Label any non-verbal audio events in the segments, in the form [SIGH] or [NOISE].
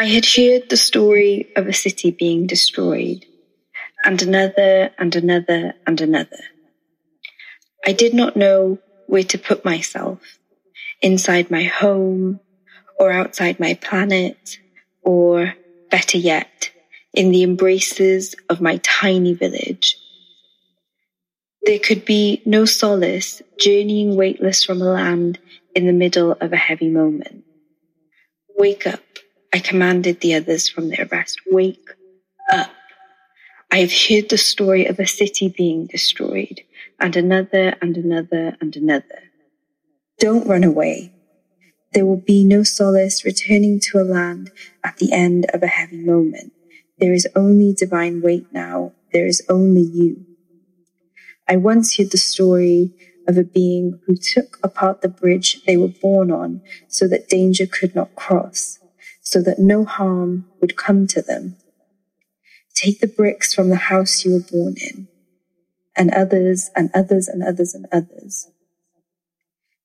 I had heard the story of a city being destroyed, and another, and another, and another. I did not know where to put myself inside my home, or outside my planet, or better yet, in the embraces of my tiny village. There could be no solace journeying weightless from a land in the middle of a heavy moment. Wake up, I commanded the others from their rest. Wake up. I have heard the story of a city being destroyed, and another, and another, and another. Don't run away. There will be no solace returning to a land at the end of a heavy moment. There is only divine weight now. There is only you. I once heard the story of a being who took apart the bridge they were born on so that danger could not cross, so that no harm would come to them. Take the bricks from the house you were born in, and others and others and others and others.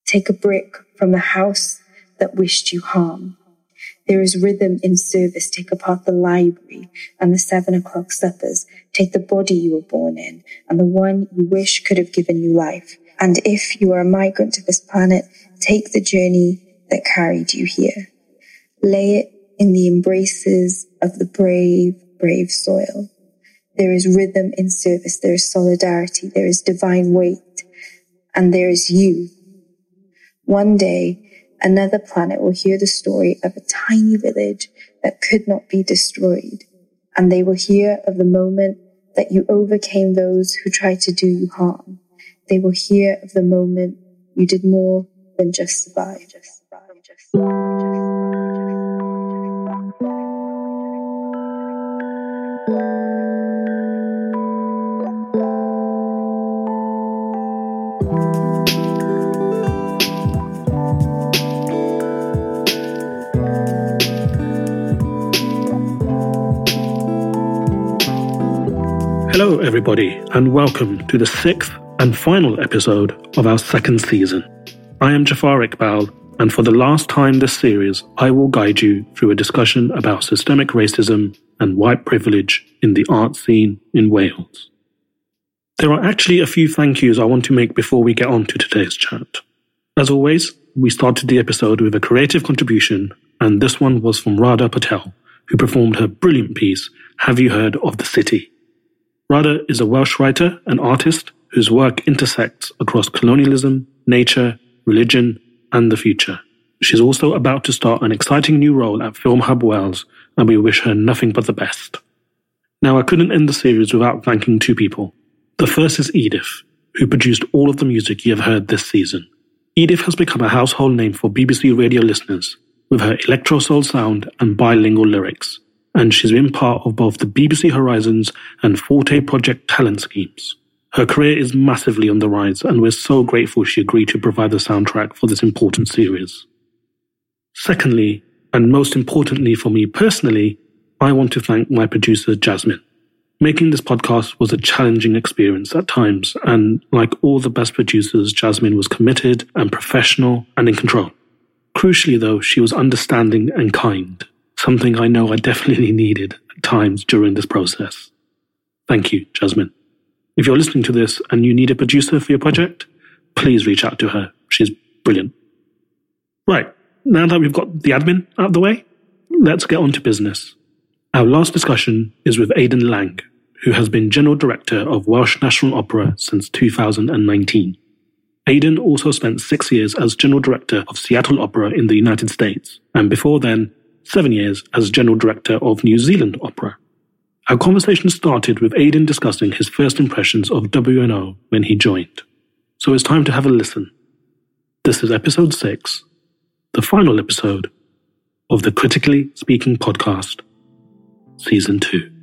Take a brick from the house that wished you harm. There is rhythm in service. Take apart the library and the seven o'clock suppers. Take the body you were born in and the one you wish could have given you life. And if you are a migrant to this planet, take the journey that carried you here. Lay it in the embraces of the brave, brave soil. There is rhythm in service. There is solidarity. There is divine weight. And there is you. One day, another planet will hear the story of a tiny village that could not be destroyed. And they will hear of the moment that you overcame those who tried to do you harm. They will hear of the moment you did more than just survive. Just survive. Just survive. Hello, everybody, and welcome to the sixth and final episode of our second season. I am Jafar Iqbal, and for the last time this series, I will guide you through a discussion about systemic racism and white privilege in the art scene in Wales. There are actually a few thank yous I want to make before we get on to today's chat. As always, we started the episode with a creative contribution, and this one was from Radha Patel, who performed her brilliant piece, Have You Heard of the City? Radha is a Welsh writer and artist whose work intersects across colonialism, nature, religion, and the future. She's also about to start an exciting new role at Film Hub Wales, and we wish her nothing but the best. Now, I couldn't end the series without thanking two people. The first is Edith, who produced all of the music you have heard this season. Edith has become a household name for BBC radio listeners with her electro soul sound and bilingual lyrics and she's been part of both the BBC Horizons and Forte Project talent schemes. Her career is massively on the rise, and we're so grateful she agreed to provide the soundtrack for this important series. Secondly, and most importantly for me personally, I want to thank my producer, Jasmine. Making this podcast was a challenging experience at times, and like all the best producers, Jasmine was committed and professional and in control. Crucially, though, she was understanding and kind something I know I definitely needed at times during this process. Thank you, Jasmine. If you're listening to this and you need a producer for your project, please reach out to her. She's brilliant. Right, now that we've got the admin out of the way, let's get on to business. Our last discussion is with Aidan Lang, who has been General Director of Welsh National Opera since 2019. Aidan also spent six years as General Director of Seattle Opera in the United States, and before then seven years as General Director of New Zealand Opera. Our conversation started with Aidan discussing his first impressions of WNO when he joined. So it's time to have a listen. This is episode 6, the final episode of the Critically Speaking podcast, season 2.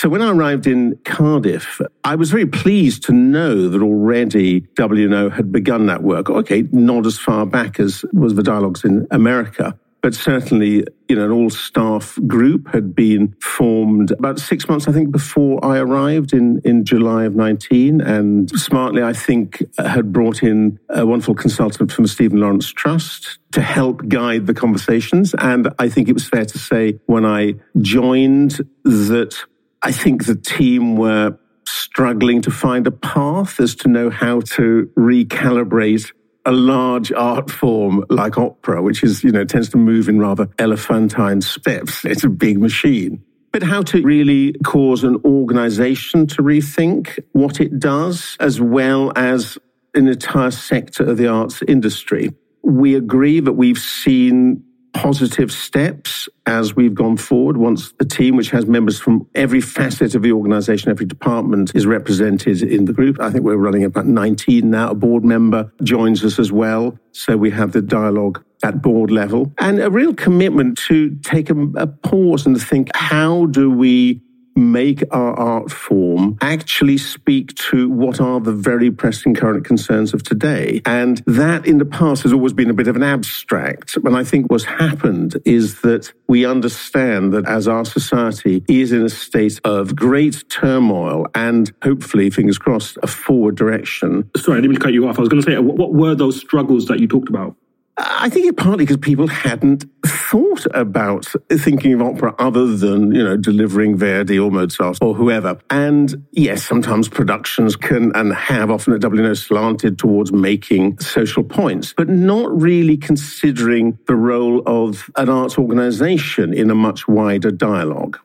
So when I arrived in Cardiff, I was very pleased to know that already WNO had begun that work. Okay, not as far back as was the dialogues in America. but certainly, you know, an all staff group had been formed about six months, I think, before I arrived in, in July of 19. And smartly, I think, had brought in a wonderful consultant from the Stephen Lawrence Trust to help guide the conversations. And I think it was fair to say when I joined that I think the team were struggling to find a path as to know how to recalibrate a large art form like opera, which is, you know, tends to move in rather elephantine steps. [LAUGHS] It's a big machine. But how to really cause an organization to rethink what it does, as well as an entire sector of the arts industry. We agree that we've seen positive steps as we've gone forward. Once the team, which has members from every facet of the organization, every department is represented in the group. I think we're running about 19 now. A board member joins us as well. So we have the dialogue at board level and a real commitment to take a, a pause and think, how do we make our art form actually speak to what are the very pressing current concerns of today. And that in the past has always been a bit of an abstract. And I think what's happened is that we understand that as our society is in a state of great turmoil and hopefully, fingers crossed, a forward direction. Sorry, I didn't mean to cut you off. I was going to say, what were those struggles that you talked about? I think it partly because people hadn't thought about thinking of opera other than, you know, delivering Verdi or Mozart or whoever. And yes, sometimes productions can and have often at WNO slanted towards making social points, but not really considering the role of an arts organization in a much wider dialogue.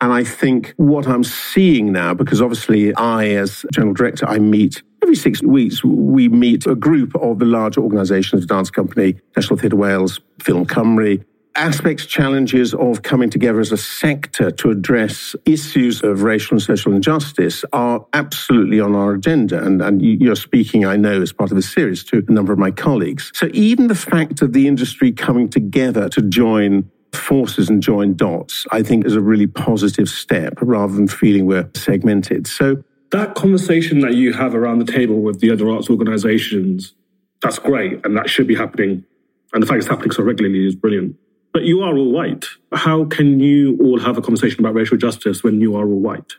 And I think what I'm seeing now, because obviously I, as general director, I meet every six weeks, we meet a group of the larger organisations, Dance Company, National Theatre Wales, Ffilm Cymru, aspects, challenges of coming together as a sector to address issues of racial and social injustice are absolutely on our agenda. And, and you're speaking, I know, as part of this series to a number of my colleagues. So even the fact of the industry coming together to join forces and join dots, I think is a really positive step rather than feeling we're segmented. So that conversation that you have around the table with the other arts organizations, that's great. And that should be happening. And the fact it's happening so regularly is brilliant. But you are all white. How can you all have a conversation about racial justice when you are all white?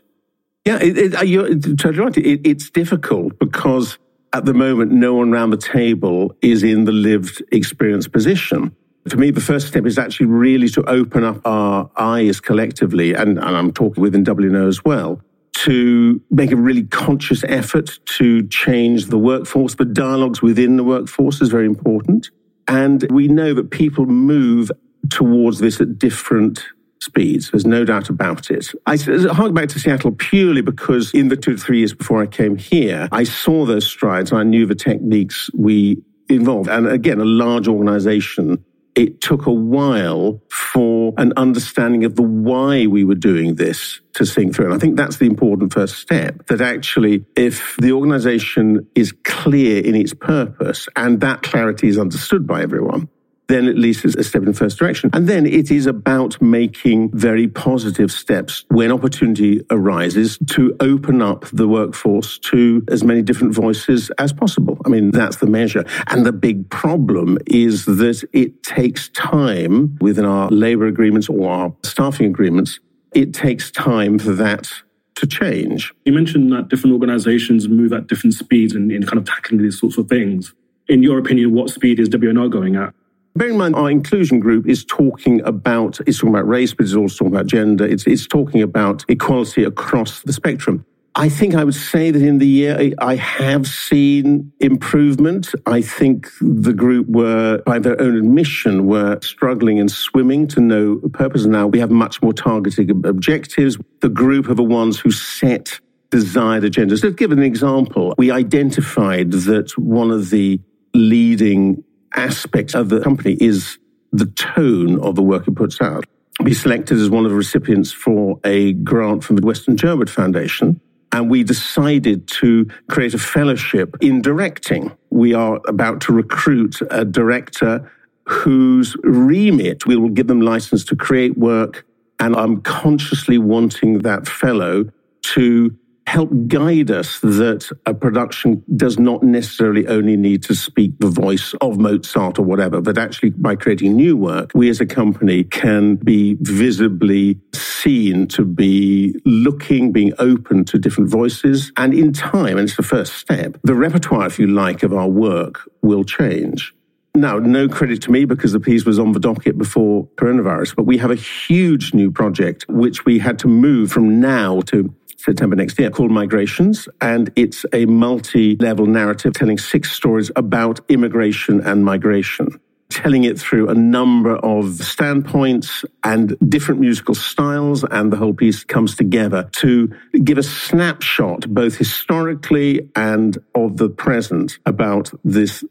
Yeah, it, it, uh, you're totally right. It, it's difficult because at the moment, no one around the table is in the lived experience position for me, the first step is actually really to open up our eyes collectively, and, and I'm talking within WNO as well, to make a really conscious effort to change the workforce. but dialogues within the workforce is very important. And we know that people move towards this at different speeds. There's no doubt about it. I hark back to Seattle purely because in the two to three years before I came here, I saw those strides. and I knew the techniques we involved. And again, a large organization it took a while for an understanding of the why we were doing this to sink through. And I think that's the important first step that actually, if the organization is clear in its purpose and that clarity is understood by everyone, then at least it's a step in the first direction. And then it is about making very positive steps when opportunity arises to open up the workforce to as many different voices as possible. I mean, that's the measure. And the big problem is that it takes time within our labor agreements or our staffing agreements. It takes time for that to change. You mentioned that different organizations move at different speeds in, in kind of tackling these sorts of things. In your opinion, what speed is WNO going at? Bear in mind, our inclusion group is talking about, it's talking about race, but it's also talking about gender. It's, it's talking about equality across the spectrum. I think I would say that in the year I have seen improvement. I think the group were, by their own admission, were struggling and swimming to no purpose. Now we have much more targeted objectives. The group are the ones who set desired agendas. Let's give an example, we identified that one of the leading aspect of the company is the tone of the work it puts out. We selected as one of the recipients for a grant from the Weston Jerwood Foundation. And we decided to create a fellowship in directing. We are about to recruit a director whose remit we will give them license to create work. And I'm consciously wanting that fellow to help guide us that a production does not necessarily only need to speak the voice of Mozart or whatever, but actually by creating new work, we as a company can be visibly seen to be looking, being open to different voices. And in time, and it's the first step, the repertoire, if you like, of our work will change. Now, no credit to me because the piece was on the docket before coronavirus, but we have a huge new project which we had to move from now to September next year called Migrations. And it's a multi level narrative telling six stories about immigration and migration telling it through a number of standpoints and different musical styles. And the whole piece comes together to give a snapshot, both historically and of the present, about this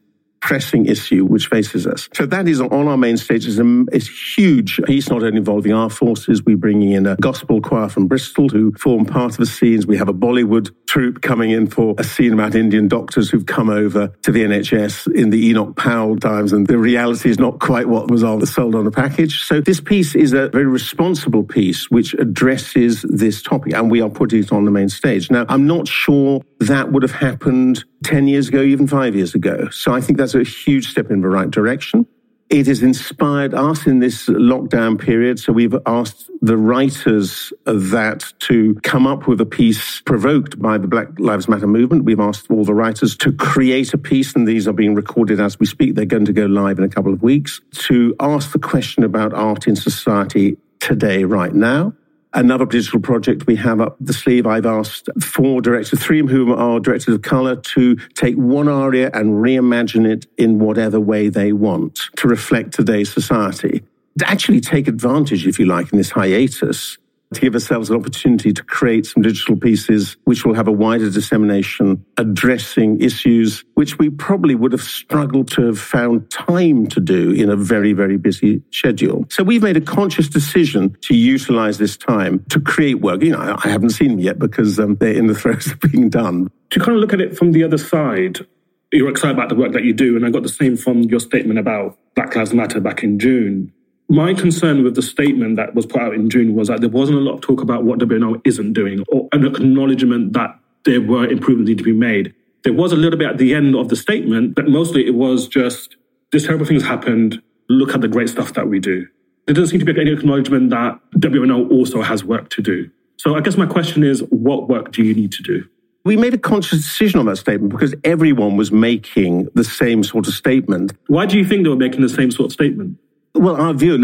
pressing issue which faces us. So that is on our main stage is a, is huge piece, not only involving our forces. We're bringing in a gospel choir from Bristol who form part of the scenes. We have a Bollywood troupe coming in for a scene about Indian doctors who've come over to the NHS in the Enoch Powell times, and the reality is not quite what was all sold on the package. So this piece is a very responsible piece which addresses this topic, and we are putting it on the main stage. Now, I'm not sure that would have happened 10 years ago, even five years ago. So I think that's a huge step in the right direction. It has inspired us in this lockdown period. So we've asked the writers of that to come up with a piece provoked by the Black Lives Matter movement. We've asked all the writers to create a piece, and these are being recorded as we speak. They're going to go live in a couple of weeks to ask the question about art in society today, right now another digital project we have up the sleeve. I've asked four directors, three of whom are directors of color, to take one aria and reimagine it in whatever way they want to reflect today's society. To actually take advantage, if you like, in this hiatus to give ourselves an opportunity to create some digital pieces which will have a wider dissemination addressing issues which we probably would have struggled to have found time to do in a very, very busy schedule. So we've made a conscious decision to utilize this time to create work. You know, I haven't seen them yet because um, they're in the [LAUGHS] throes of being done. To kind of look at it from the other side, you're excited about the work that you do. And I got the same from your statement about Black Lives Matter back in June my concern with the statement that was put out in June was that there wasn't a lot of talk about what WNO isn't doing or an acknowledgement that there were improvements need to be made. There was a little bit at the end of the statement, but mostly it was just this terrible thing has happened. Look at the great stuff that we do. There doesn't seem to be any acknowledgement that WNO also has work to do. So I guess my question is, what work do you need to do? We made a conscious decision on that statement because everyone was making the same sort of statement. Why do you think they were making the same sort of statement? Well, our view,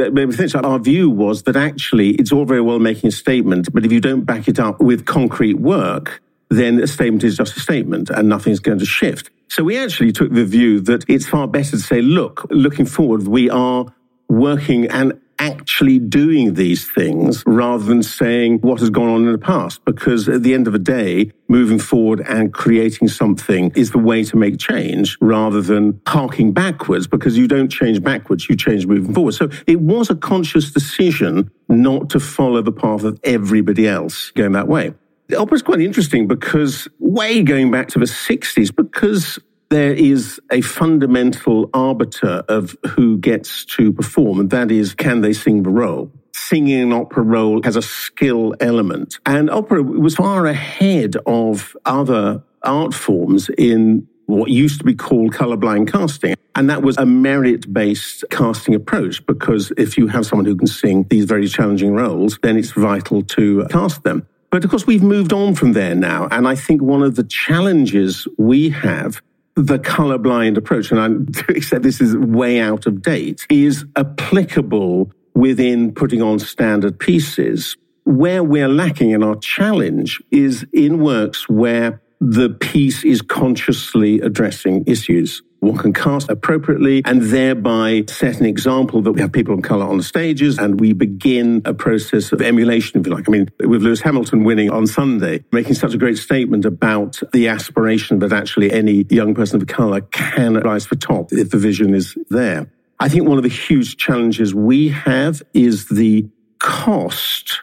our view was that actually it's all very well making a statement, but if you don't back it up with concrete work, then a statement is just a statement and nothing's going to shift. So we actually took the view that it's far better to say, look, looking forward, we are working and actually doing these things rather than saying what has gone on in the past. Because at the end of the day, moving forward and creating something is the way to make change rather than harking backwards because you don't change backwards, you change moving forward. So it was a conscious decision not to follow the path of everybody else going that way. The opera is quite interesting because way going back to the 60s, because there is a fundamental arbiter of who gets to perform, and that is can they sing the role? Singing an opera role has a skill element. And opera was far ahead of other art forms in what used to be called colorblind casting. And that was a merit based casting approach because if you have someone who can sing these very challenging roles, then it's vital to cast them. But of course, we've moved on from there now. And I think one of the challenges we have the colorblind approach, and I accept [LAUGHS] this is way out of date, is applicable within putting on standard pieces. Where we're lacking in our challenge is in works where the piece is consciously addressing issues one can cast appropriately and thereby set an example that we have people of color on the stages and we begin a process of emulation, if you like. I mean, with Lewis Hamilton winning on Sunday, making such a great statement about the aspiration that actually any young person of color can rise to the top if the vision is there. I think one of the huge challenges we have is the cost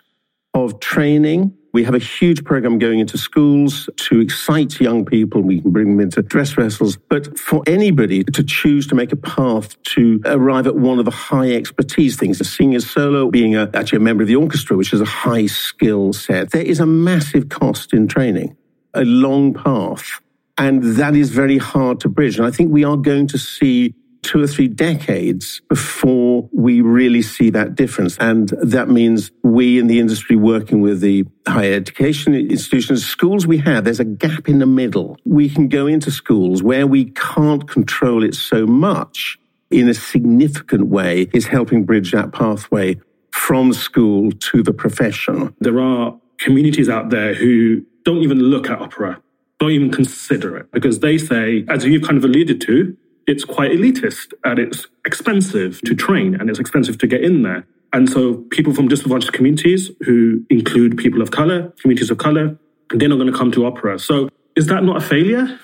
of training. We have a huge program going into schools to excite young people. We can bring them into dress rehearsals. But for anybody to choose to make a path to arrive at one of the high expertise things, a singer solo, being a, actually a member of the orchestra, which is a high skill set, there is a massive cost in training, a long path. And that is very hard to bridge. And I think we are going to see two or three decades before we really see that difference. And that means we in the industry working with the higher education institutions, schools we have, there's a gap in the middle. We can go into schools where we can't control it so much in a significant way is helping bridge that pathway from school to the profession. There are communities out there who don't even look at opera, don't even consider it because they say, as you've kind of alluded to, it's quite elitist and it's expensive to train and it's expensive to get in there. And so people from disadvantaged communities who include people of color, communities of color, they're not going to come to opera. So is that not a failure?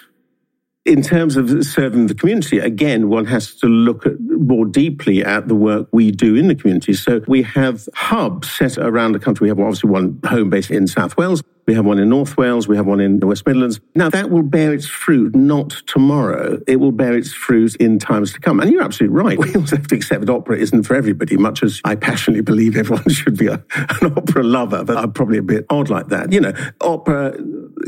in terms of serving the community, again, one has to look at more deeply at the work we do in the community. So we have hubs set around the country. We have obviously one home base in South Wales. We have one in North Wales. We have one in the West Midlands. Now that will bear its fruit not tomorrow. It will bear its fruit in times to come. And you're absolutely right. [LAUGHS] We also have to accept that opera isn't for everybody, much as I passionately believe everyone [LAUGHS] should be a, an opera lover, but I'm probably a bit odd like that. You know, opera,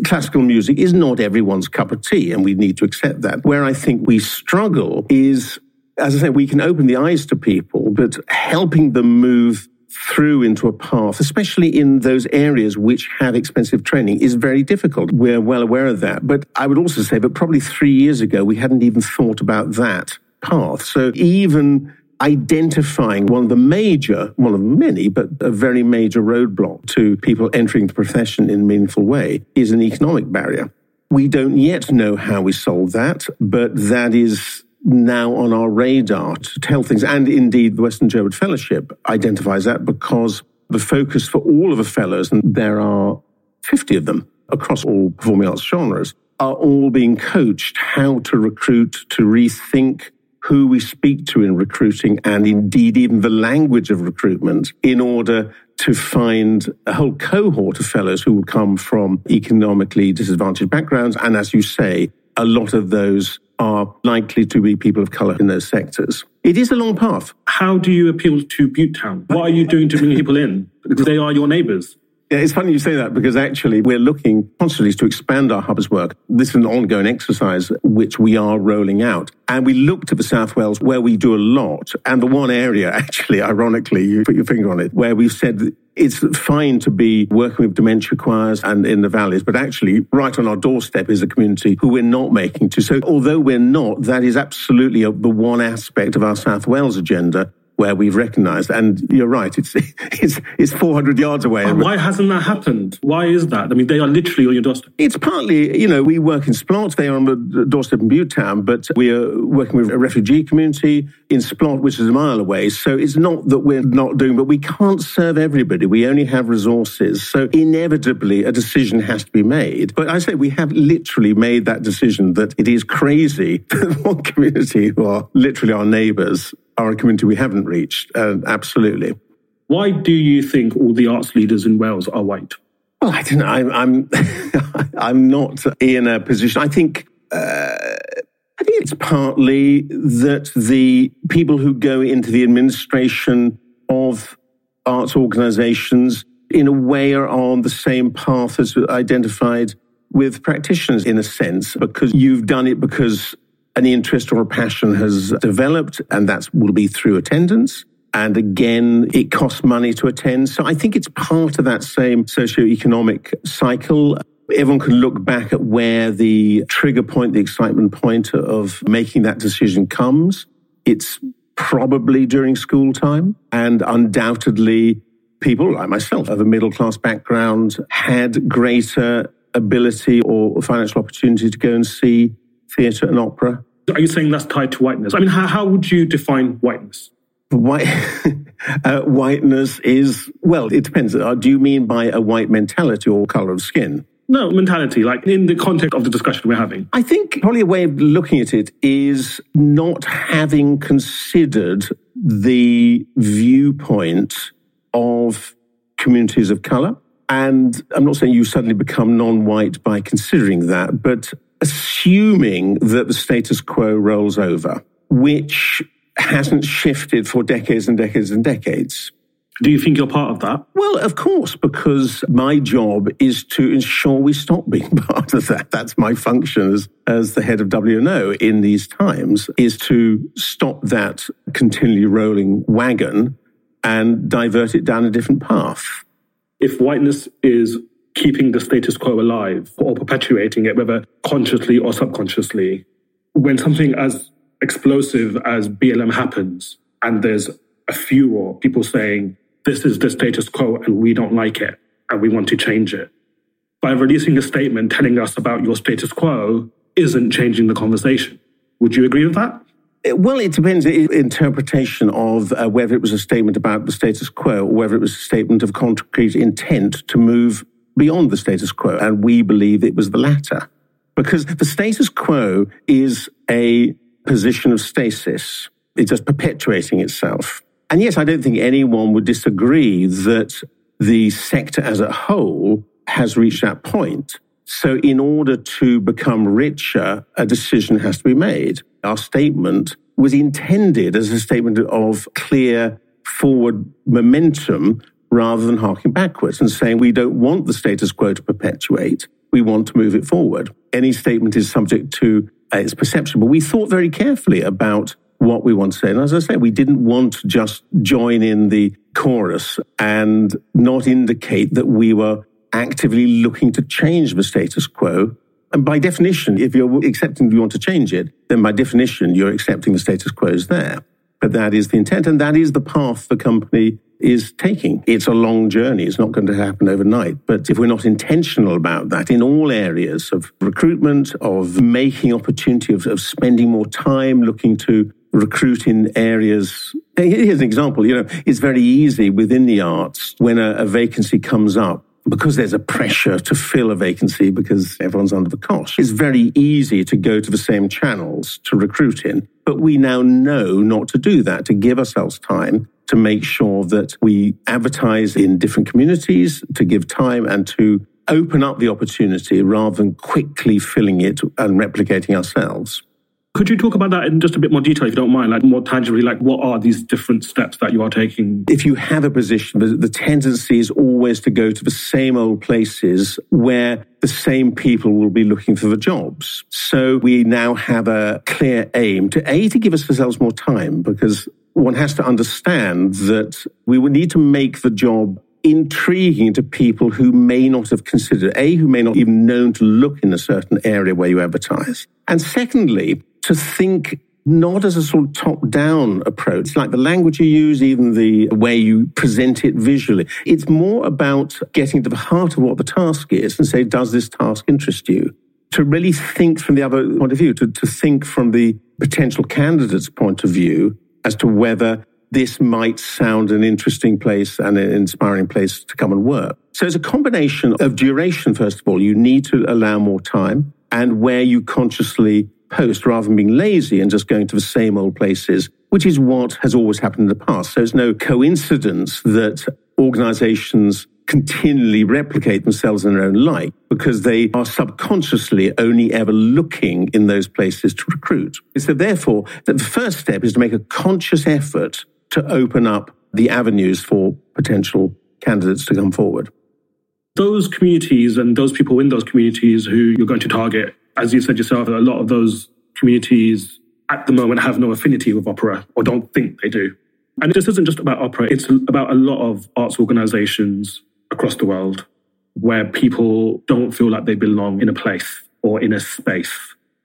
classical music is not everyone's cup of tea, and we need to accept that. Where I think we struggle is as I say, we can open the eyes to people, but helping them move through into a path, especially in those areas which have expensive training, is very difficult. We're well aware of that. But I would also say that probably three years ago, we hadn't even thought about that path. So even identifying one of the major, one of many, but a very major roadblock to people entering the profession in a meaningful way is an economic barrier. We don't yet know how we solve that, but that is now on our radar to tell things. And indeed, the Weston Jerwood Fellowship identifies that because the focus for all of the fellows, and there are 50 of them across all performing arts genres, are all being coached how to recruit, to rethink who we speak to in recruiting and indeed even the language of recruitment in order to find a whole cohort of fellows who will come from economically disadvantaged backgrounds. And as you say, a lot of those are likely to be people of colour in those sectors. It is a long path. How do you appeal to Butetown? What are you doing to bring people in? Because they are your neighbours. Yeah, it's funny you say that because actually we're looking constantly to expand our hubs work. This is an ongoing exercise which we are rolling out. And we looked at the South Wales where we do a lot. And the one area, [LAUGHS] actually, ironically, you put your finger on it, where we've said it's fine to be working with dementia choirs and in the valleys, but actually right on our doorstep is a community who we're not making to. So although we're not, that is absolutely the one aspect of our South Wales agenda where we've recognised. And you're right, it's [LAUGHS] it's it's 400 yards away. why hasn't that happened? Why is that? I mean, they are literally on your doorstep. It's partly, you know, we work in Splot. They are on the doorstep in Butetown, but we are working with a refugee community in Splot, which is a mile away. So it's not that we're not doing, but we can't serve everybody. We only have resources. So inevitably, a decision has to be made. But I say we have literally made that decision that it is crazy [LAUGHS] that one community who are literally our neighbours are a community we haven't reached. Uh, absolutely. Why do you think all the arts leaders in Wales are white? Well, I don't know. I'm I'm, [LAUGHS] I'm not in a position. I think. Uh, I think it's partly that the people who go into the administration of arts organizations, in a way, are on the same path as identified with practitioners, in a sense, because you've done it because an interest or a passion has developed, and that will be through attendance. And again, it costs money to attend. So I think it's part of that same socio-economic cycle. Everyone can look back at where the trigger point, the excitement point of making that decision comes. It's probably during school time and undoubtedly people like myself of a middle class background had greater ability or financial opportunity to go and see theatre and opera. Are you saying that's tied to whiteness? I mean, how, how would you define whiteness? White, [LAUGHS] uh, whiteness is, well, it depends. Uh, do you mean by a white mentality or color of skin? No, mentality, like in the context of the discussion we're having. I think probably a way of looking at it is not having considered the viewpoint of communities of color. And I'm not saying you suddenly become non white by considering that, but assuming that the status quo rolls over, which hasn't shifted for decades and decades and decades. Do you think you're part of that? Well, of course, because my job is to ensure we stop being [LAUGHS] part of that. That's my function as, as the head of WNO in these times, is to stop that continually rolling wagon and divert it down a different path. If whiteness is keeping the status quo alive or perpetuating it, whether consciously or subconsciously, when something as explosive as BLM happens and there's a furor, people saying, this is the status quo and we don't like it and we want to change it. By releasing a statement telling us about your status quo isn't changing the conversation. Would you agree with that? Well, it depends. Interpretation of uh, whether it was a statement about the status quo or whether it was a statement of concrete intent to move beyond the status quo. And we believe it was the latter. Because the status quo is a position of stasis. It's just perpetuating itself. And yes, I don't think anyone would disagree that the sector as a whole has reached that point. So in order to become richer, a decision has to be made. Our statement was intended as a statement of clear forward momentum rather than harking backwards and saying we don't want the status quo to perpetuate. We want to move it forward. Any statement is subject to uh, its perception, but we thought very carefully about what we want to say. And as I say, we didn't want to just join in the chorus and not indicate that we were actively looking to change the status quo. And by definition, if you're accepting you want to change it, then by definition, you're accepting the status quo is there. But that is the intent, and that is the path the company is taking. It's a long journey. It's not going to happen overnight. But if we're not intentional about that in all areas of recruitment, of making opportunity, of, of spending more time looking to recruit in areas. Here's an example. You know, it's very easy within the arts when a, a vacancy comes up because there's a pressure to fill a vacancy because everyone's under the cosh, it's very easy to go to the same channels to recruit in. But we now know not to do that, to give ourselves time to make sure that we advertise in different communities, to give time and to open up the opportunity rather than quickly filling it and replicating ourselves. Could you talk about that in just a bit more detail, if you don't mind? Like more tangibly, like what are these different steps that you are taking? If you have a position, the, the tendency is always to go to the same old places where the same people will be looking for the jobs. So we now have a clear aim to A, to give ourselves more time because one has to understand that we will need to make the job intriguing to people who may not have considered, A, who may not even known to look in a certain area where you advertise. And secondly, to think not as a sort of top down approach, like the language you use, even the way you present it visually. It's more about getting to the heart of what the task is and say, does this task interest you? To really think from the other point of view, to, to think from the potential candidate's point of view as to whether this might sound an interesting place and an inspiring place to come and work. So it's a combination of duration, first of all. You need to allow more time and where you consciously post rather than being lazy and just going to the same old places, which is what has always happened in the past. So it's no coincidence that organizations continually replicate themselves in their own light because they are subconsciously only ever looking in those places to recruit. So therefore, the first step is to make a conscious effort to open up the avenues for potential candidates to come forward. Those communities and those people in those communities who you're going to target as you said yourself, a lot of those communities at the moment have no affinity with opera or don't think they do. And this isn't just about opera, it's about a lot of arts organizations across the world where people don't feel like they belong in a place or in a space.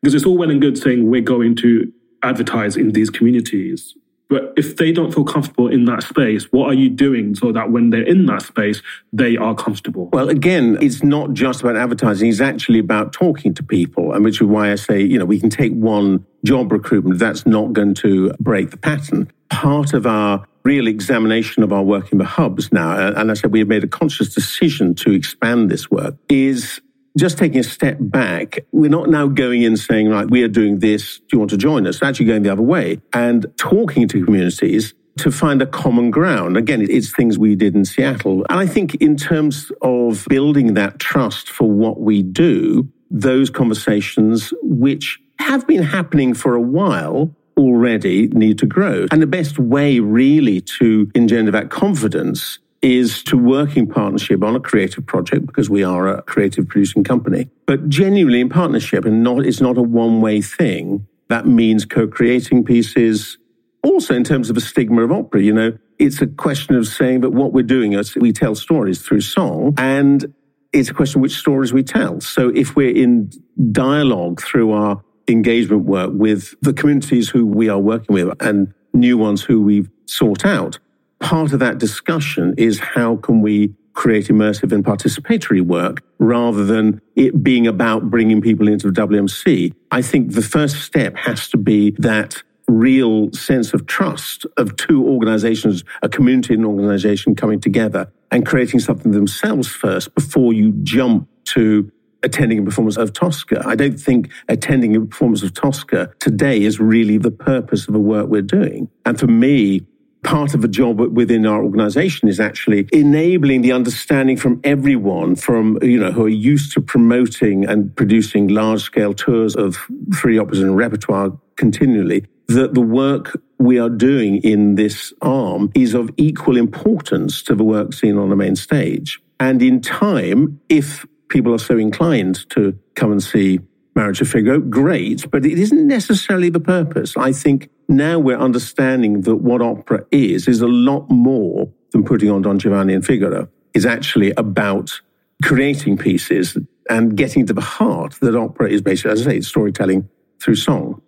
Because it's all well and good saying we're going to advertise in these communities, but if they don't feel comfortable in that space, what are you doing so that when they're in that space, they are comfortable? Well, again, it's not just about advertising. It's actually about talking to people. And which is why I say, you know, we can take one job recruitment. That's not going to break the pattern. Part of our real examination of our work in the hubs now, and I said we have made a conscious decision to expand this work, is just taking a step back, we're not now going in saying, right, we are doing this. Do you want to join us? Actually going the other way and talking to communities to find a common ground. Again, it's things we did in Seattle. And I think in terms of building that trust for what we do, those conversations, which have been happening for a while, already need to grow. And the best way really to engender that confidence is to work in partnership on a creative project because we are a creative producing company, but genuinely in partnership and not, it's not a one way thing. That means co-creating pieces. Also in terms of a stigma of opera, you know, it's a question of saying that what we're doing is we tell stories through song and it's a question which stories we tell. So if we're in dialogue through our engagement work with the communities who we are working with and new ones who we've sought out, part of that discussion is how can we create immersive and participatory work rather than it being about bringing people into the WMC. I think the first step has to be that real sense of trust of two organizations, a community and an organization coming together and creating something themselves first before you jump to attending a performance of Tosca. I don't think attending a performance of Tosca today is really the purpose of the work we're doing. And for me, part of the job within our organization is actually enabling the understanding from everyone from you know who are used to promoting and producing large scale tours of free operas and repertoire continually that the work we are doing in this arm is of equal importance to the work seen on the main stage and in time if people are so inclined to come and see Marriage of Figaro, great, but it isn't necessarily the purpose. I think now we're understanding that what opera is, is a lot more than putting on Don Giovanni and Figaro. Is actually about creating pieces and getting to the heart that opera is basically, as I say, storytelling through song.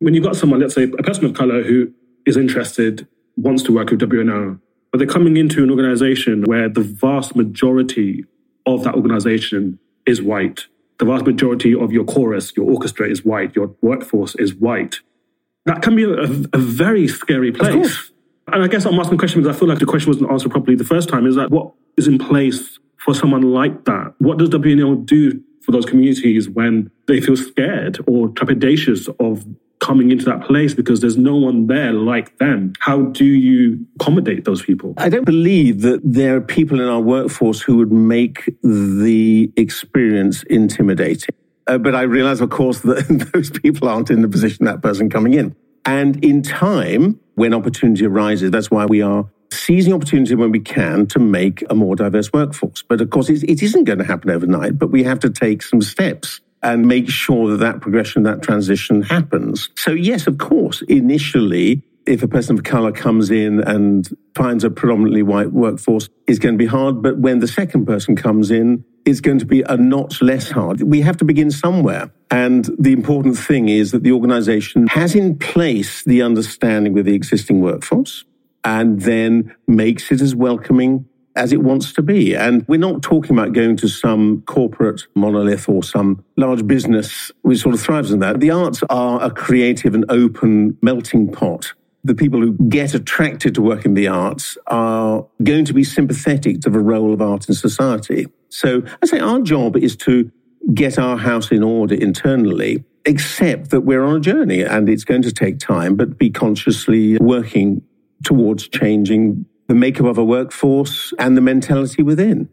When you've got someone, let's say a person of color who is interested, wants to work with WNO, but they're coming into an organization where the vast majority of that organization is white. The vast majority of your chorus, your orchestra is white, your workforce is white. That can be a, a very scary place. And I guess I'm asking the question because I feel like the question wasn't answered properly the first time is that what is in place for someone like that? What does WNO do for those communities when they feel scared or trepidatious of coming into that place because there's no one there like them. How do you accommodate those people? I don't believe that there are people in our workforce who would make the experience intimidating. Uh, but I realize, of course, that [LAUGHS] those people aren't in the position that person coming in. And in time, when opportunity arises, that's why we are seizing opportunity when we can to make a more diverse workforce. But of course, it isn't going to happen overnight, but we have to take some steps and make sure that that progression, that transition happens. So yes, of course, initially, if a person of color comes in and finds a predominantly white workforce, it's going to be hard. But when the second person comes in, it's going to be a notch less hard. We have to begin somewhere. And the important thing is that the organization has in place the understanding with the existing workforce and then makes it as welcoming as it wants to be. And we're not talking about going to some corporate monolith or some large business which sort of thrives on that. The arts are a creative and open melting pot. The people who get attracted to work in the arts are going to be sympathetic to the role of art in society. So I say our job is to get our house in order internally, accept that we're on a journey and it's going to take time, but be consciously working towards changing the makeup of a workforce, and the mentality within.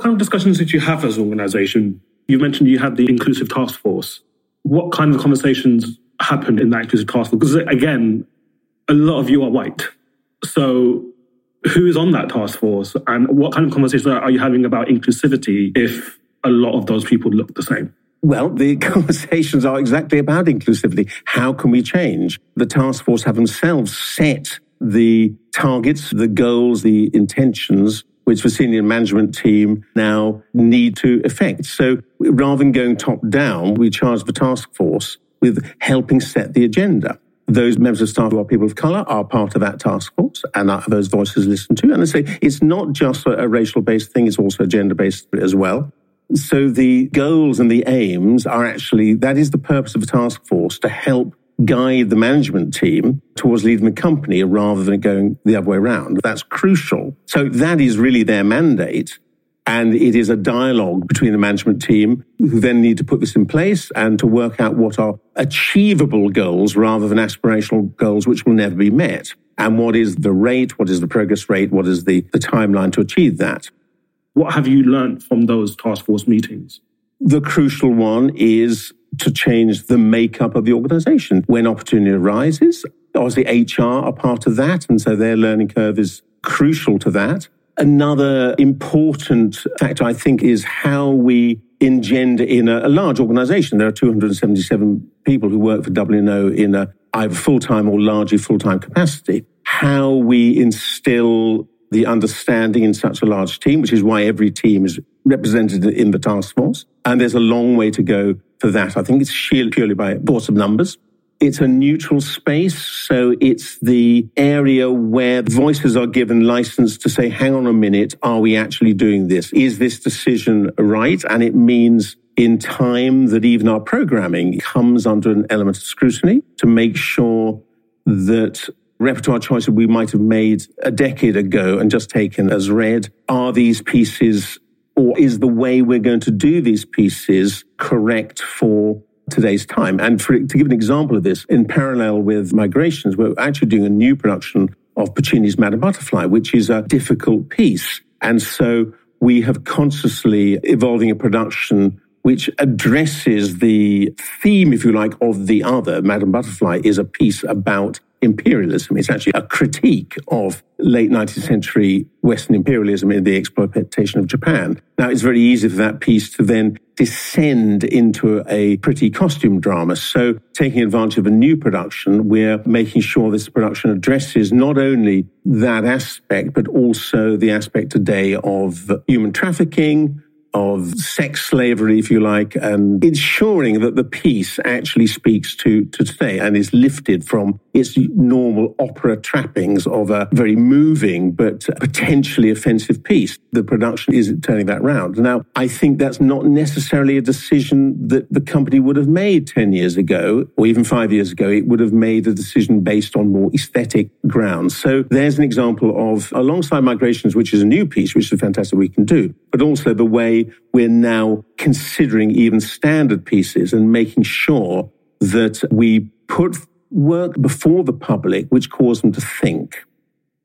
What kind of discussions did you have as an organization? You mentioned you had the inclusive task force what kind of conversations happen in that inclusive task force? Because again, a lot of you are white. So who is on that task force and what kind of conversations are you having about inclusivity if a lot of those people look the same? Well, the [LAUGHS] conversations are exactly about inclusivity. How can we change? The task force have themselves set the targets, the goals, the intentions which the senior management team now need to effect. So rather than going top down, we charge the task force with helping set the agenda. Those members of staff who are people of colour are part of that task force and are those voices listened to. And I say it's not just a racial based thing, it's also gender based as well. So the goals and the aims are actually, that is the purpose of a task force to help guide the management team towards leading the company rather than going the other way around. That's crucial. So that is really their mandate. And it is a dialogue between the management team who then need to put this in place and to work out what are achievable goals rather than aspirational goals which will never be met. And what is the rate? What is the progress rate? What is the, the timeline to achieve that? What have you learned from those task force meetings? The crucial one is to change the makeup of the organization. When opportunity arises, obviously HR are part of that. And so their learning curve is crucial to that. Another important factor, I think, is how we engender in a, a large organization. There are 277 people who work for WNO in a either full-time or largely full-time capacity. How we instill the understanding in such a large team, which is why every team is represented in the task force. And there's a long way to go for that. I think it's shield purely by force of numbers. It's a neutral space. So it's the area where voices are given license to say, hang on a minute, are we actually doing this? Is this decision right? And it means in time that even our programming comes under an element of scrutiny to make sure that repertoire choices we might have made a decade ago and just taken as read are these pieces or is the way we're going to do these pieces correct for today's time? And for, to give an example of this, in parallel with migrations, we're actually doing a new production of Puccini's Madame Butterfly, which is a difficult piece. And so we have consciously evolving a production which addresses the theme, if you like, of the other. Madame Butterfly is a piece about imperialism. It's actually a critique of late 19th century Western imperialism in the exploitation of Japan. Now, it's very easy for that piece to then descend into a pretty costume drama. So, taking advantage of a new production, we're making sure this production addresses not only that aspect, but also the aspect today of human trafficking, of sex slavery, if you like, and ensuring that the piece actually speaks to, to today and is lifted from its normal opera trappings of a very moving but potentially offensive piece. The production is turning that round. Now, I think that's not necessarily a decision that the company would have made 10 years ago or even five years ago. It would have made a decision based on more aesthetic grounds. So there's an example of alongside migrations, which is a new piece, which is fantastic we can do, but also the way we're now considering even standard pieces and making sure that we put work before the public which cause them to think.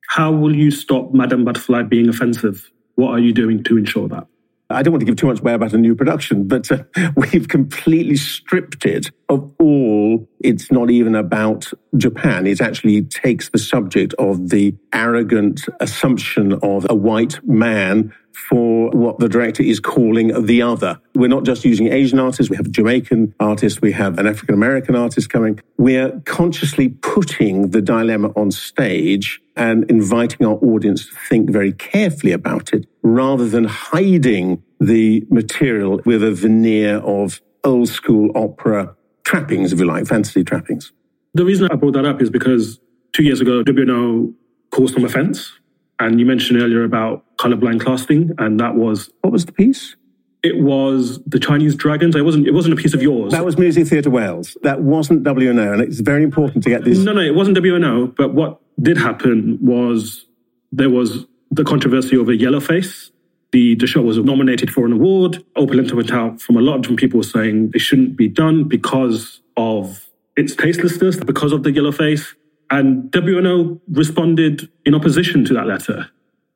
How will you stop Madame Butterfly being offensive? What are you doing to ensure that? I don't want to give too much away about a new production, but uh, [LAUGHS] we've completely stripped it of all. It's not even about Japan. It actually takes the subject of the arrogant assumption of a white man for what the director is calling the other. We're not just using Asian artists. We have a Jamaican artist. We have an African American artist coming. We're consciously putting the dilemma on stage and inviting our audience to think very carefully about it rather than hiding the material with a veneer of old school opera trappings, if you like, fantasy trappings. The reason I brought that up is because two years ago, WNO caused some offense and you mentioned earlier about colorblind casting, and that was what was the piece? It was the Chinese dragons. It wasn't. It wasn't a piece of yours. That was Music Theatre Wales. That wasn't WNO, it's very important to get this. No, no, it wasn't WNO. But what did happen was there was the controversy over Yellowface. The, the show was nominated for an award. Opulenta went out from a lot of different people saying it shouldn't be done because of its tastelessness, because of the Yellowface. And WNO responded in opposition to that letter,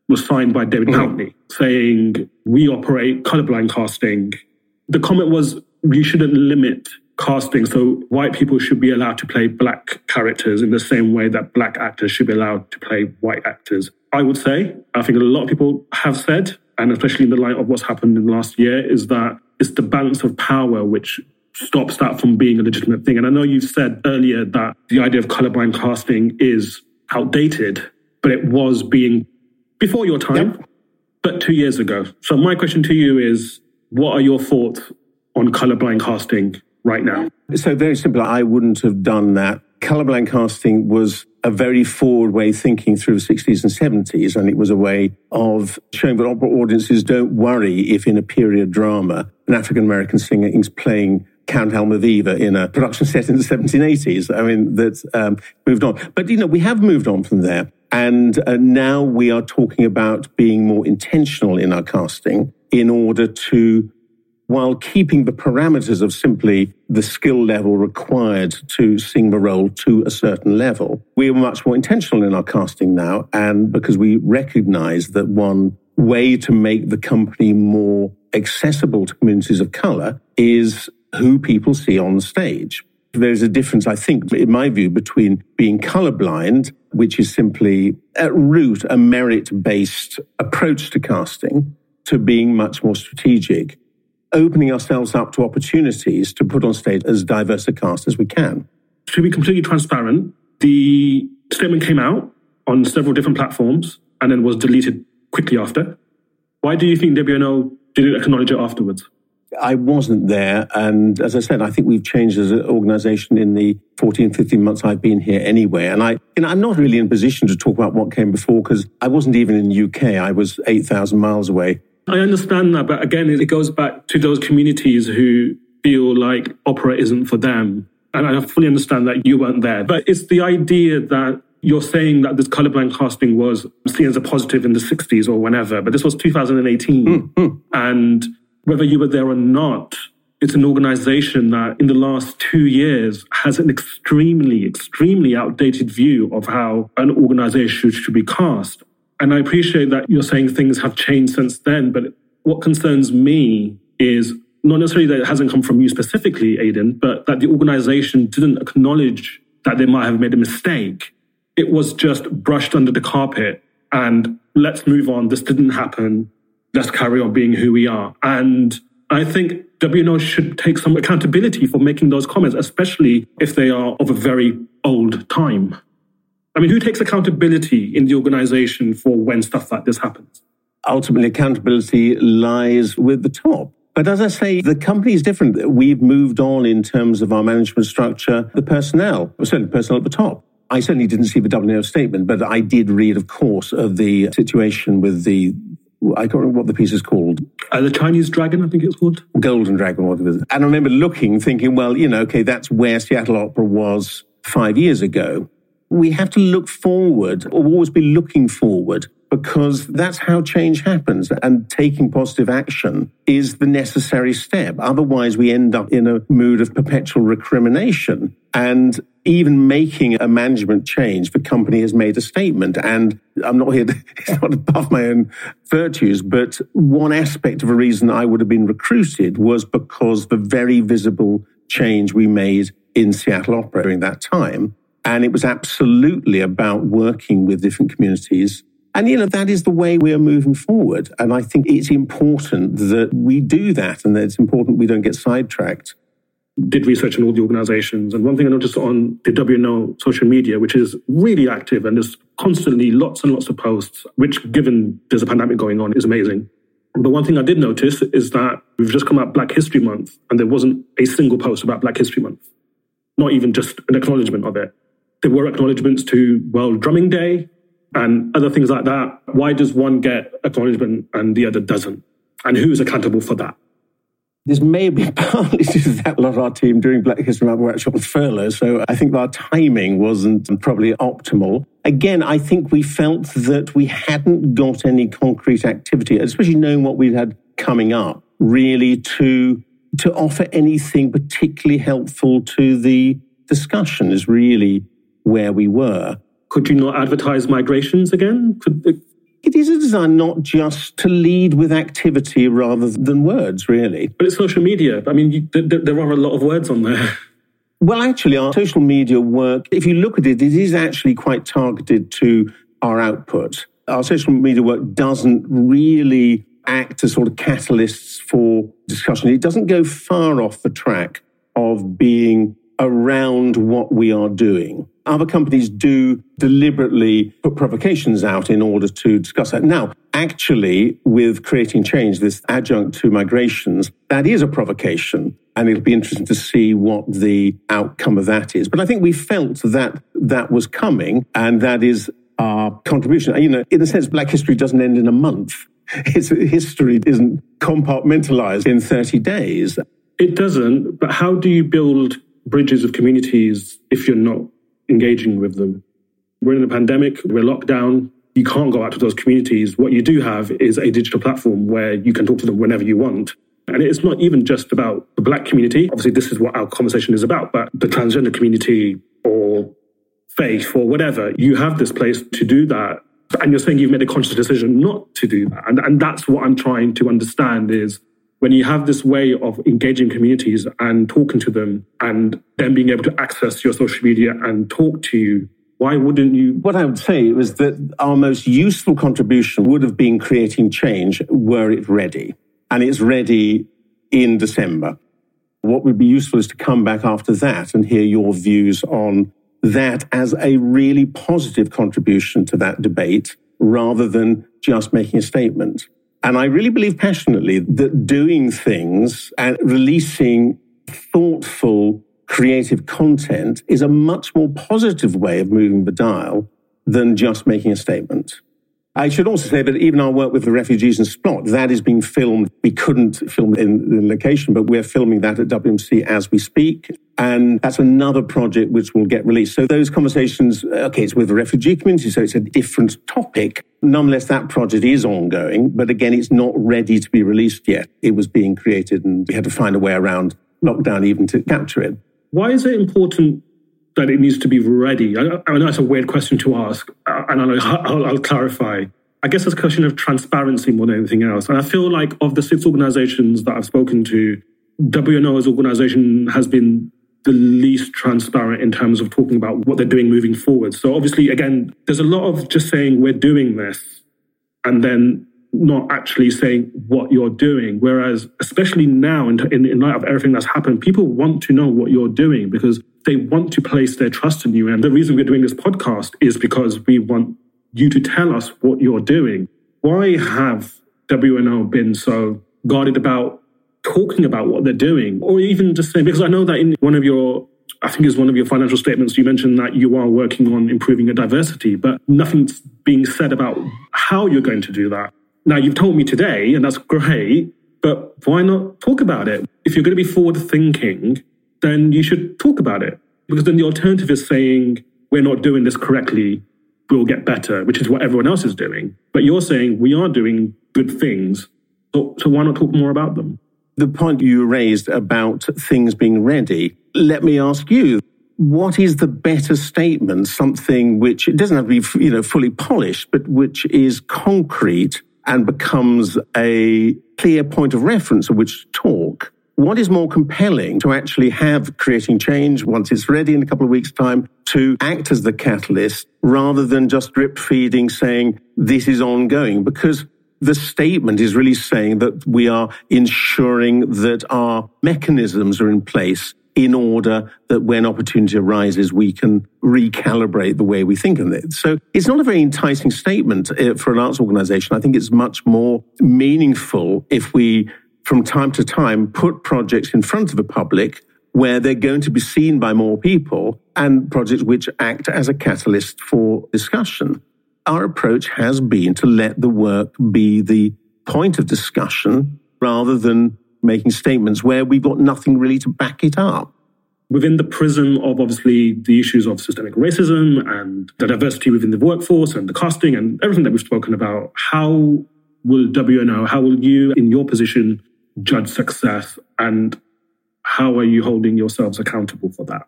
was signed by David mm-hmm. Saying, we operate colorblind casting. The comment was, you shouldn't limit casting. So white people should be allowed to play black characters in the same way that black actors should be allowed to play white actors. I would say, I think a lot of people have said, and especially in the light of what's happened in the last year, is that it's the balance of power which stops that from being a legitimate thing. And I know you've said earlier that the idea of colorblind casting is outdated, but it was being before your time, yep. but two years ago. So my question to you is, what are your thoughts on colorblind casting right now? So very simple. I wouldn't have done that. Colorblind casting was a very forward way of thinking through the 60s and 70s. And it was a way of showing that opera audiences don't worry if in a period drama, an African American singer is playing Count Almaviva in a production set in the 1780s. I mean, that um, moved on. But, you know, we have moved on from there. And uh, now we are talking about being more intentional in our casting in order to while keeping the parameters of simply the skill level required to sing the role to a certain level. We are much more intentional in our casting now, and because we recognize that one way to make the company more accessible to communities of color is who people see on stage. There's a difference, I think, in my view, between being colorblind, which is simply at root a merit based approach to casting, to being much more strategic opening ourselves up to opportunities to put on stage as diverse a cast as we can. To be completely transparent, the statement came out on several different platforms and then was deleted quickly after. Why do you think WNO didn't acknowledge it afterwards? I wasn't there. And as I said, I think we've changed as an organization in the 14, 15 months I've been here anyway. And I, you know, I'm not really in position to talk about what came before because I wasn't even in the UK. I was 8,000 miles away. I understand that, but again, it goes back to those communities who feel like opera isn't for them. And I fully understand that you weren't there. But it's the idea that you're saying that this colorblind casting was seen as a positive in the 60s or whenever, but this was 2018. Mm-hmm. And whether you were there or not, it's an organization that in the last two years has an extremely, extremely outdated view of how an organization should be cast. And I appreciate that you're saying things have changed since then, but what concerns me is not necessarily that it hasn't come from you specifically, Aidan, but that the organization didn't acknowledge that they might have made a mistake. It was just brushed under the carpet and let's move on. This didn't happen. Let's carry on being who we are. And I think WNO should take some accountability for making those comments, especially if they are of a very old time. I mean, who takes accountability in the organization for when stuff like this happens? Ultimately, accountability lies with the top. But as I say, the company is different. We've moved on in terms of our management structure, the personnel, certainly personnel at the top. I certainly didn't see the WNO statement, but I did read, of course, of the situation with the I can't remember what the piece is called. Uh, the Chinese Dragon, I think it's called. Golden Dragon, what it is. And I remember looking, thinking, well, you know, okay, that's where Seattle Opera was five years ago we have to look forward or always be looking forward because that's how change happens. And taking positive action is the necessary step. Otherwise, we end up in a mood of perpetual recrimination. And even making a management change, the company has made a statement. And I'm not here to, [LAUGHS] it's not above my own virtues, but one aspect of a reason I would have been recruited was because the very visible change we made in Seattle Opera during that time and it was absolutely about working with different communities. And, you know, that is the way we are moving forward. And I think it's important that we do that and that it's important we don't get sidetracked. Did research on all the organizations. And one thing I noticed on the WNO social media, which is really active and there's constantly lots and lots of posts, which given there's a pandemic going on is amazing. But one thing I did notice is that we've just come out Black History Month and there wasn't a single post about Black History Month, not even just an acknowledgement of it there were acknowledgements to World Drumming Day and other things like that. Why does one get acknowledgement and the other doesn't? And who's accountable for that? [LAUGHS] This may be partly to that a lot of our team during Black History Month were actually on furlough, so I think our timing wasn't probably optimal. Again, I think we felt that we hadn't got any concrete activity, especially knowing what we had coming up, really to to offer anything particularly helpful to the discussion is really where we were. Could you not advertise migrations again? Could, it is a design not just to lead with activity rather than words, really. But it's social media. I mean, you, th- there are a lot of words on there. [LAUGHS] Well, actually, our social media work, if you look at it, it is actually quite targeted to our output. Our social media work doesn't really act as sort of catalysts for discussion. It doesn't go far off the track of being around what we are doing. Other companies do deliberately put provocations out in order to discuss that. Now, actually, with creating change, this adjunct to migrations, that is a provocation. And it'll be interesting to see what the outcome of that is. But I think we felt that that was coming, and that is our contribution. You know, in a sense, Black history doesn't end in a month. [LAUGHS] Its history isn't compartmentalized in 30 days. It doesn't, but how do you build bridges of communities if you're not engaging with them? We're in a pandemic, we're locked down, you can't go out to those communities. What you do have is a digital platform where you can talk to them whenever you want. And it's not even just about the black community. Obviously, this is what our conversation is about, but the transgender community or faith or whatever, you have this place to do that. And you're saying you've made a conscious decision not to do that. And, and that's what I'm trying to understand is when you have this way of engaging communities and talking to them and then being able to access your social media and talk to you, why wouldn't you? What I would say was that our most useful contribution would have been creating change were it ready. And it's ready in December. What would be useful is to come back after that and hear your views on that as a really positive contribution to that debate rather than just making a statement. And I really believe passionately that doing things and releasing thoughtful, creative content is a much more positive way of moving the dial than just making a statement. I should also say that even our work with the refugees in Splott, that is being filmed. We couldn't film in the location, but we're filming that at WMC as we speak. And that's another project which will get released. So those conversations, okay, it's with the refugee community, so it's a different topic. Nonetheless, that project is ongoing, but again, it's not ready to be released yet. It was being created and we had to find a way around lockdown even to capture it. Why is it important that it needs to be ready? I, I know it's a weird question to ask, uh, and I'll, I'll, I'll clarify. I guess it's a question of transparency more than anything else. And I feel like of the six organizations that I've spoken to, WNO's organization has been the least transparent in terms of talking about what they're doing moving forward. So obviously, again, there's a lot of just saying we're doing this and then not actually saying what you're doing. Whereas, especially now, in, in, light of everything that's happened, people want to know what you're doing because they want to place their trust in you. And the reason we're doing this podcast is because we want you to tell us what you're doing. Why have WNO been so guarded about talking about what they're doing? Or even just saying, because I know that in one of your I think it's one of your financial statements. You mentioned that you are working on improving your diversity, but nothing's being said about how you're going to do that. Now, you've told me today, and that's great, but why not talk about it? If you're going to be forward thinking, then you should talk about it. Because then the alternative is saying, we're not doing this correctly we'll get better, which is what everyone else is doing. But you're saying we are doing good things. So, so why not talk more about them? The point you raised about things being ready, let me ask you, what is the better statement? Something which it doesn't have to be, you know, fully polished, but which is concrete and becomes a clear point of reference of which to talk what is more compelling to actually have creating change once it's ready in a couple of weeks' time to act as the catalyst rather than just drip feeding saying this is ongoing? Because the statement is really saying that we are ensuring that our mechanisms are in place in order that when opportunity arises, we can recalibrate the way we think of it. So it's not a very enticing statement uh, for an arts organization. I think it's much more meaningful if we from time to time put projects in front of the public where they're going to be seen by more people and projects which act as a catalyst for discussion. Our approach has been to let the work be the point of discussion rather than making statements where we've got nothing really to back it up. Within the prism of obviously the issues of systemic racism and the diversity within the workforce and the casting and everything that we've spoken about, how will WNO, how will you in your position judge success and how are you holding yourselves accountable for that?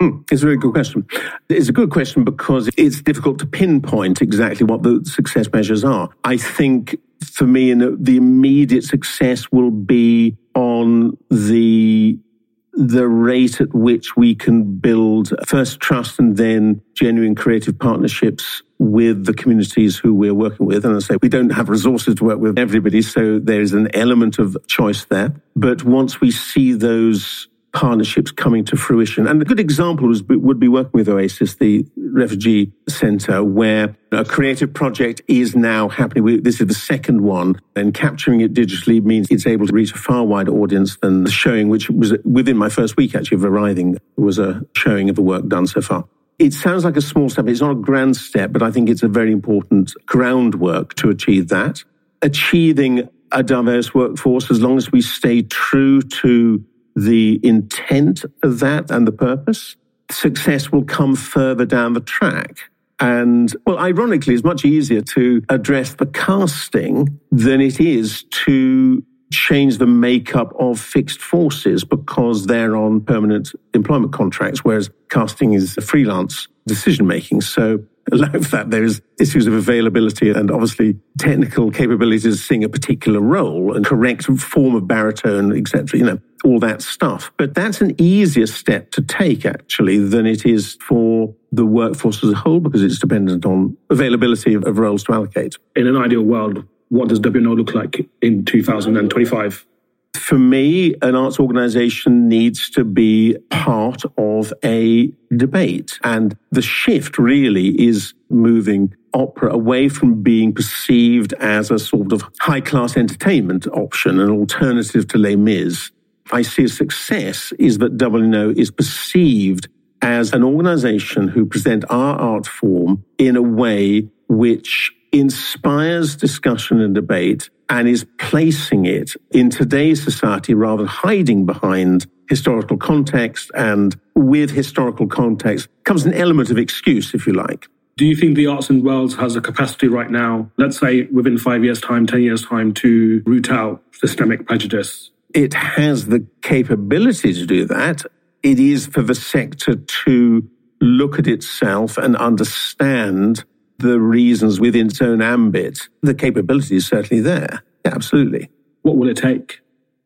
Hmm, it's a very good question. It's a good question because it's difficult to pinpoint exactly what the success measures are. I think for me, the immediate success will be on the the rate at which we can build first trust and then genuine creative partnerships with the communities who we're working with. And I say we don't have resources to work with everybody, so there's an element of choice there. But once we see those partnerships coming to fruition. And a good example was, would be working with Oasis, the refugee center, where a creative project is now happening. This is the second one, and capturing it digitally means it's able to reach a far wider audience than the showing, which was within my first week actually of arriving, was a showing of the work done so far. It sounds like a small step. It's not a grand step, but I think it's a very important groundwork to achieve that. Achieving a diverse workforce, as long as we stay true to the intent of that and the purpose, success will come further down the track. And well, ironically, it's much easier to address the casting than it is to change the makeup of fixed forces because they're on permanent employment contracts, whereas casting is a freelance decision making. So with that, there's issues of availability and obviously technical capabilities seeing a particular role and correct form of baritone, etc. You know, all that stuff. But that's an easier step to take actually than it is for the workforce as a whole because it's dependent on availability of, of roles to allocate. In an ideal world, what does WNO look like in 2025? For me, an arts organization needs to be part of a debate. And the shift really is moving opera away from being perceived as a sort of high class entertainment option, an alternative to Les Mis. I see a success is that WNO is perceived as an organization who present our art form in a way which inspires discussion and debate and is placing it in today's society rather than hiding behind historical context. And with historical context comes an element of excuse, if you like. Do you think the arts in Wales has a capacity right now, let's say within five years' time, 10 years' time, to root out systemic prejudice? It has the capability to do that. It is for the sector to look at itself and understand the reasons within its own ambit, the capability is certainly there. Yeah, absolutely. What will it take?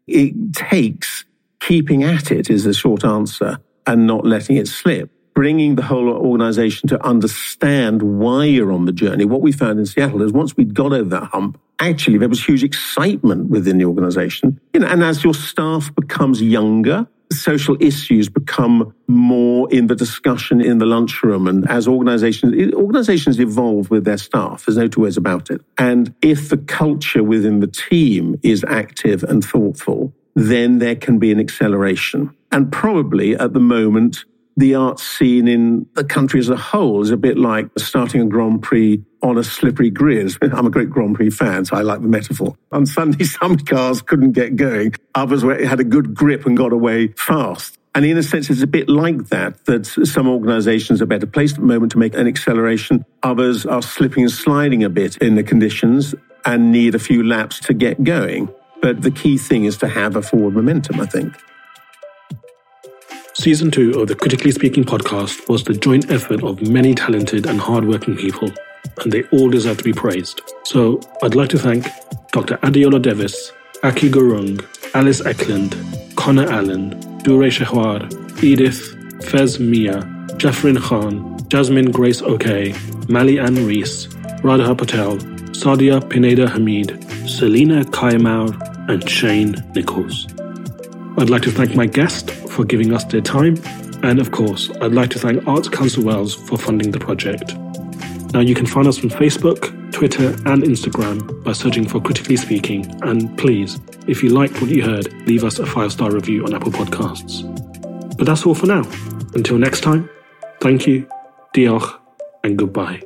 It takes keeping at it, is the short answer, and not letting it slip. Bringing the whole organization to understand why you're on the journey. What we found in Seattle is once we'd got over that hump, actually there was huge excitement within the organization. You know, and as your staff becomes younger, social issues become more in the discussion in the lunchroom and as organizations organizations evolve with their staff there's no two ways about it and if the culture within the team is active and thoughtful then there can be an acceleration and probably at the moment the art scene in the country as a whole is a bit like starting a Grand Prix on a slippery grid. [LAUGHS] I'm a great Grand Prix fan, so I like the metaphor. On Sunday, [LAUGHS] some cars couldn't get going. Others had a good grip and got away fast. And in a sense, it's a bit like that, that some organizations are better placed at the moment to make an acceleration. Others are slipping and sliding a bit in the conditions and need a few laps to get going. But the key thing is to have a forward momentum, I think. Season 2 of the Critically Speaking podcast was the joint effort of many talented and hardworking people, and they all deserve to be praised. So I'd like to thank Dr. Adeola Dewis, Aki Gurung, Alice Eklund, Connor Allen, Durre Shahwar, Edith, Fez Mia, Jafrin Khan, Jasmine Grace Oke, Mali Ann Rees, Radha Patel, Sadia Pineda Hamid, Selina Kayamaur, and Shane Nichols. I'd like to thank my guest for giving us their time, and of course, I'd like to thank Arts Council Wales for funding the project. Now, you can find us on Facebook, Twitter, and Instagram by searching for Critically Speaking, and please, if you liked what you heard, leave us a five star review on Apple Podcasts. But that's all for now. Until next time, thank you, diolch, and goodbye.